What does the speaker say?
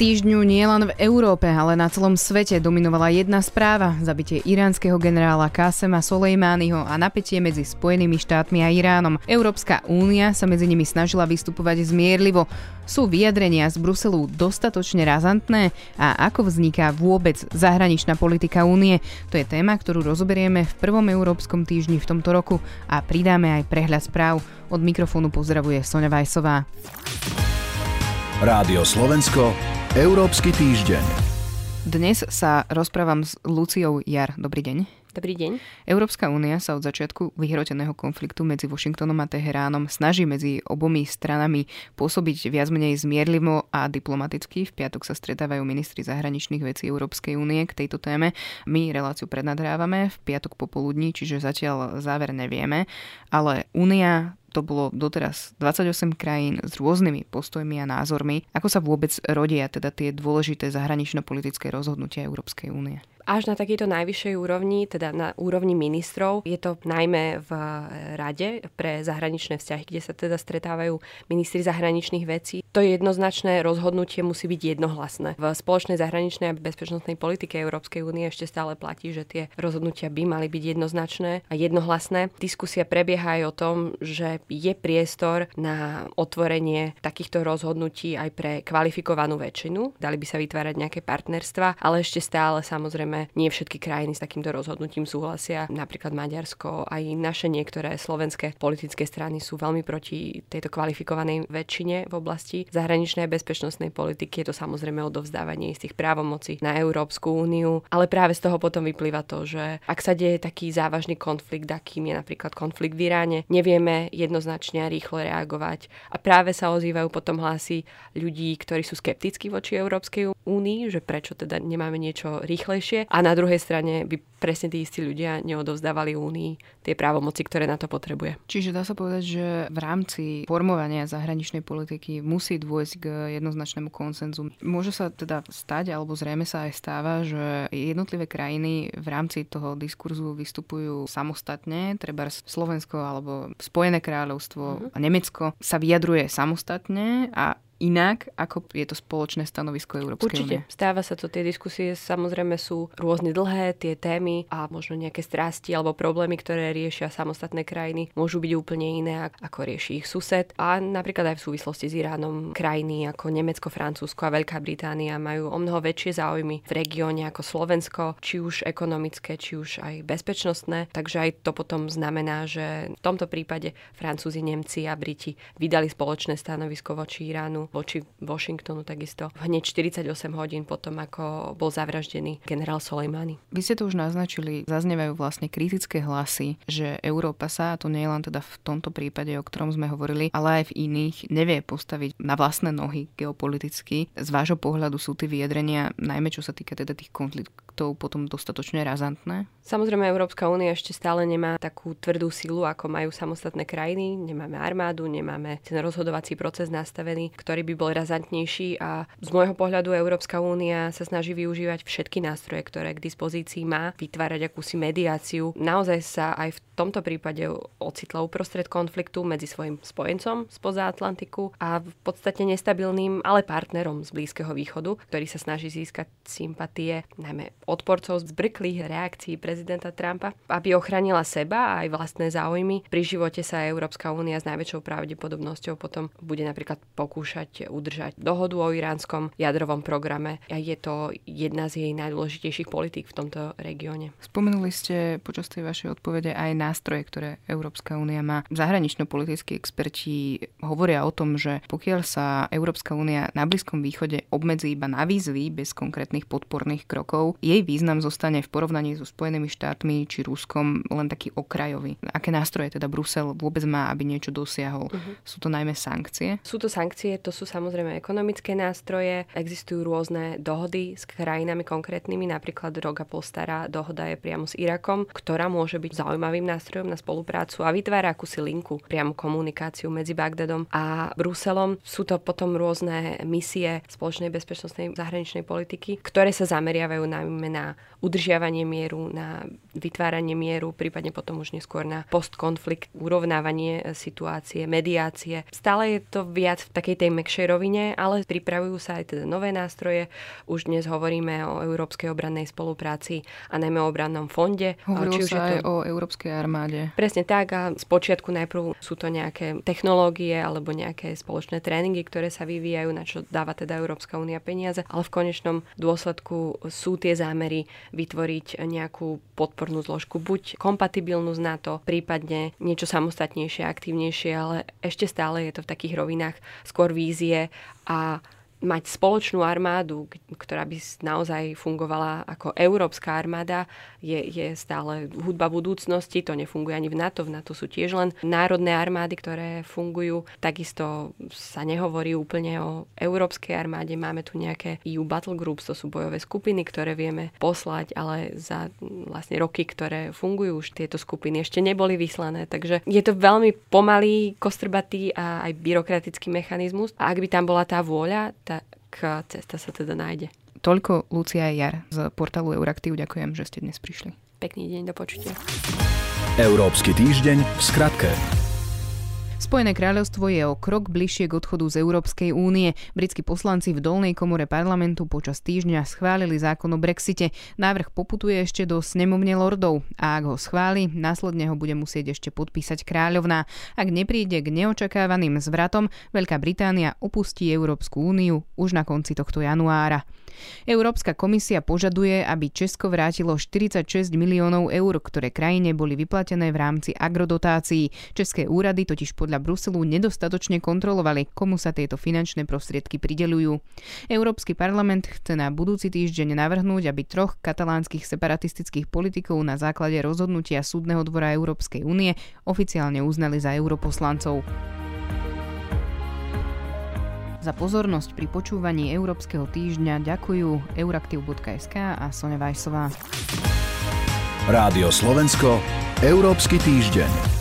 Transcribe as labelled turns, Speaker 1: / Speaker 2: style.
Speaker 1: týždňu nielen v Európe, ale na celom svete dominovala jedna správa, zabitie iránskeho generála Kásema Soleimányho a napätie medzi Spojenými štátmi a Iránom. Európska únia sa medzi nimi snažila vystupovať zmierlivo. Sú vyjadrenia z Bruselu dostatočne razantné a ako vzniká vôbec zahraničná politika únie? To je téma, ktorú rozoberieme v prvom Európskom týždni v tomto roku a pridáme aj prehľad správ. Od mikrofónu pozdravuje Sonja Vajsová.
Speaker 2: Rádio Slovensko Európsky týždeň.
Speaker 1: Dnes sa rozprávam s Luciou Jar. Dobrý deň.
Speaker 3: Dobrý deň.
Speaker 1: Európska únia sa od začiatku vyhroteného konfliktu medzi Washingtonom a Teheránom snaží medzi obomi stranami pôsobiť viac menej zmierlivo a diplomaticky. V piatok sa stretávajú ministri zahraničných vecí Európskej únie k tejto téme. My reláciu prednadrávame v piatok popoludní, čiže zatiaľ záver nevieme, ale únia to bolo doteraz 28 krajín s rôznymi postojmi a názormi. Ako sa vôbec rodia teda tie dôležité zahranično-politické rozhodnutia Európskej únie?
Speaker 3: Až na takejto najvyššej úrovni, teda na úrovni ministrov. Je to najmä v Rade pre zahraničné vzťahy, kde sa teda stretávajú ministri zahraničných vecí. To jednoznačné rozhodnutie musí byť jednohlasné. V spoločnej zahraničnej a bezpečnostnej politike Európskej únie ešte stále platí, že tie rozhodnutia by mali byť jednoznačné a jednohlasné. Diskusia prebieha aj o tom, že je priestor na otvorenie takýchto rozhodnutí aj pre kvalifikovanú väčšinu. Dali by sa vytvárať nejaké partnerstva, ale ešte stále samozrejme nie všetky krajiny s takýmto rozhodnutím súhlasia. Napríklad Maďarsko, aj naše niektoré slovenské politické strany sú veľmi proti tejto kvalifikovanej väčšine v oblasti zahraničnej bezpečnostnej politiky. Je to samozrejme odovzdávanie istých právomocí na Európsku úniu, ale práve z toho potom vyplýva to, že ak sa deje taký závažný konflikt, akým je napríklad konflikt v Iráne, nevieme jednoznačne a rýchlo reagovať. A práve sa ozývajú potom hlasy ľudí, ktorí sú skeptickí voči Európskej únii, že prečo teda nemáme niečo rýchlejšie a na druhej strane by presne tí istí ľudia neodovzdávali Únii tie právomoci, ktoré na to potrebuje.
Speaker 1: Čiže dá sa povedať, že v rámci formovania zahraničnej politiky musí dôjsť k jednoznačnému konsenzu. Môže sa teda stať, alebo zrejme sa aj stáva, že jednotlivé krajiny v rámci toho diskurzu vystupujú samostatne, treba Slovensko alebo Spojené kráľovstvo uh-huh. a Nemecko sa vyjadruje samostatne a inak, ako je to spoločné stanovisko Európskej
Speaker 3: Určite. Unie. Stáva sa to, tie diskusie samozrejme sú rôzne dlhé, tie témy a možno nejaké strasti alebo problémy, ktoré riešia samostatné krajiny, môžu byť úplne iné, ako rieši ich sused. A napríklad aj v súvislosti s Iránom krajiny ako Nemecko, Francúzsko a Veľká Británia majú o mnoho väčšie záujmy v regióne ako Slovensko, či už ekonomické, či už aj bezpečnostné. Takže aj to potom znamená, že v tomto prípade Francúzi, Nemci a Briti vydali spoločné stanovisko voči Iránu voči Washingtonu takisto hneď 48 hodín potom, ako bol zavraždený generál Soleimani.
Speaker 1: Vy ste to už naznačili, zaznievajú vlastne kritické hlasy, že Európa sa, a to nie je len teda v tomto prípade, o ktorom sme hovorili, ale aj v iných, nevie postaviť na vlastné nohy geopoliticky. Z vášho pohľadu sú tie vyjadrenia, najmä čo sa týka teda tých konfliktov, potom dostatočne razantné?
Speaker 3: Samozrejme, Európska únia ešte stále nemá takú tvrdú silu, ako majú samostatné krajiny. Nemáme armádu, nemáme ten rozhodovací proces nastavený, ktorý by bol razantnejší a z môjho pohľadu Európska únia sa snaží využívať všetky nástroje, ktoré k dispozícii má, vytvárať akúsi mediáciu. Naozaj sa aj v tomto prípade ocitla uprostred konfliktu medzi svojim spojencom spoza Atlantiku a v podstate nestabilným, ale partnerom z Blízkeho východu, ktorý sa snaží získať sympatie najmä odporcov zbrklých reakcií prezidenta Trumpa, aby ochránila seba a aj vlastné záujmy. Pri živote sa Európska únia s najväčšou pravdepodobnosťou potom bude napríklad pokúšať udržať, dohodu o iránskom jadrovom programe a je to jedna z jej najdôležitejších politík v tomto regióne.
Speaker 1: Spomenuli ste počas tej vašej odpovede aj nástroje, ktoré Európska únia má. Zahranično-politickí experti hovoria o tom, že pokiaľ sa Európska únia na Blízkom východe obmedzí iba na výzvy bez konkrétnych podporných krokov, jej význam zostane v porovnaní so Spojenými štátmi či Ruskom len taký okrajový. Aké nástroje teda Brusel vôbec má, aby niečo dosiahol? Uh-huh. Sú to najmä sankcie?
Speaker 3: Sú to sankcie, to sú samozrejme ekonomické nástroje, existujú rôzne dohody s krajinami konkrétnymi, napríklad rok a pol stará dohoda je priamo s Irakom, ktorá môže byť zaujímavým nástrojom na spoluprácu a vytvára akúsi linku, priamo komunikáciu medzi Bagdadom a Bruselom. Sú to potom rôzne misie spoločnej bezpečnostnej zahraničnej politiky, ktoré sa zameriavajú najmä zameriavame na udržiavanie mieru, na vytváranie mieru, prípadne potom už neskôr na postkonflikt, urovnávanie situácie, mediácie. Stále je to viac v takej tej mekšej rovine, ale pripravujú sa aj teda nové nástroje. Už dnes hovoríme o Európskej obrannej spolupráci a najmä o obrannom fonde.
Speaker 1: Hovorilo či sa aj to... o Európskej armáde.
Speaker 3: Presne tak a z počiatku najprv sú to nejaké technológie alebo nejaké spoločné tréningy, ktoré sa vyvíjajú, na čo dáva teda Európska únia peniaze, ale v konečnom dôsledku sú tie zámery vytvoriť nejakú podpornú zložku, buď kompatibilnú z NATO, prípadne niečo samostatnejšie, aktívnejšie, ale ešte stále je to v takých rovinách skôr vízie a mať spoločnú armádu, ktorá by naozaj fungovala ako európska armáda, je, je stále hudba budúcnosti. To nefunguje ani v NATO. V NATO sú tiež len národné armády, ktoré fungujú. Takisto sa nehovorí úplne o európskej armáde. Máme tu nejaké EU Battle Groups, to sú bojové skupiny, ktoré vieme poslať, ale za vlastne roky, ktoré fungujú už tieto skupiny, ešte neboli vyslané. Takže je to veľmi pomalý, kostrbatý a aj byrokratický mechanizmus. A ak by tam bola tá vôľa, tak cesta sa teda nájde.
Speaker 1: Toľko Lucia Jar z portálu Euraktiv. Ďakujem, že ste dnes prišli.
Speaker 3: Pekný deň, do počutia.
Speaker 2: Európsky týždeň v skratke.
Speaker 1: Spojené kráľovstvo je o krok bližšie k odchodu z Európskej únie. Britskí poslanci v dolnej komore parlamentu počas týždňa schválili zákon o Brexite. Návrh poputuje ešte do snemovne lordov a ak ho schváli, následne ho bude musieť ešte podpísať kráľovná. Ak nepríde k neočakávaným zvratom, Veľká Británia opustí Európsku úniu už na konci tohto januára. Európska komisia požaduje, aby Česko vrátilo 46 miliónov eur, ktoré krajine boli vyplatené v rámci agrodotácií. České úrady totiž podľa Bruselu nedostatočne kontrolovali, komu sa tieto finančné prostriedky pridelujú. Európsky parlament chce na budúci týždeň navrhnúť, aby troch katalánskych separatistických politikov na základe rozhodnutia Súdneho dvora Európskej únie oficiálne uznali za europoslancov. Za pozornosť pri počúvaní Európskeho týždňa ďakujú euraktiv.sk a Sonja Vajsová.
Speaker 2: Rádio Slovensko, Európsky týždeň.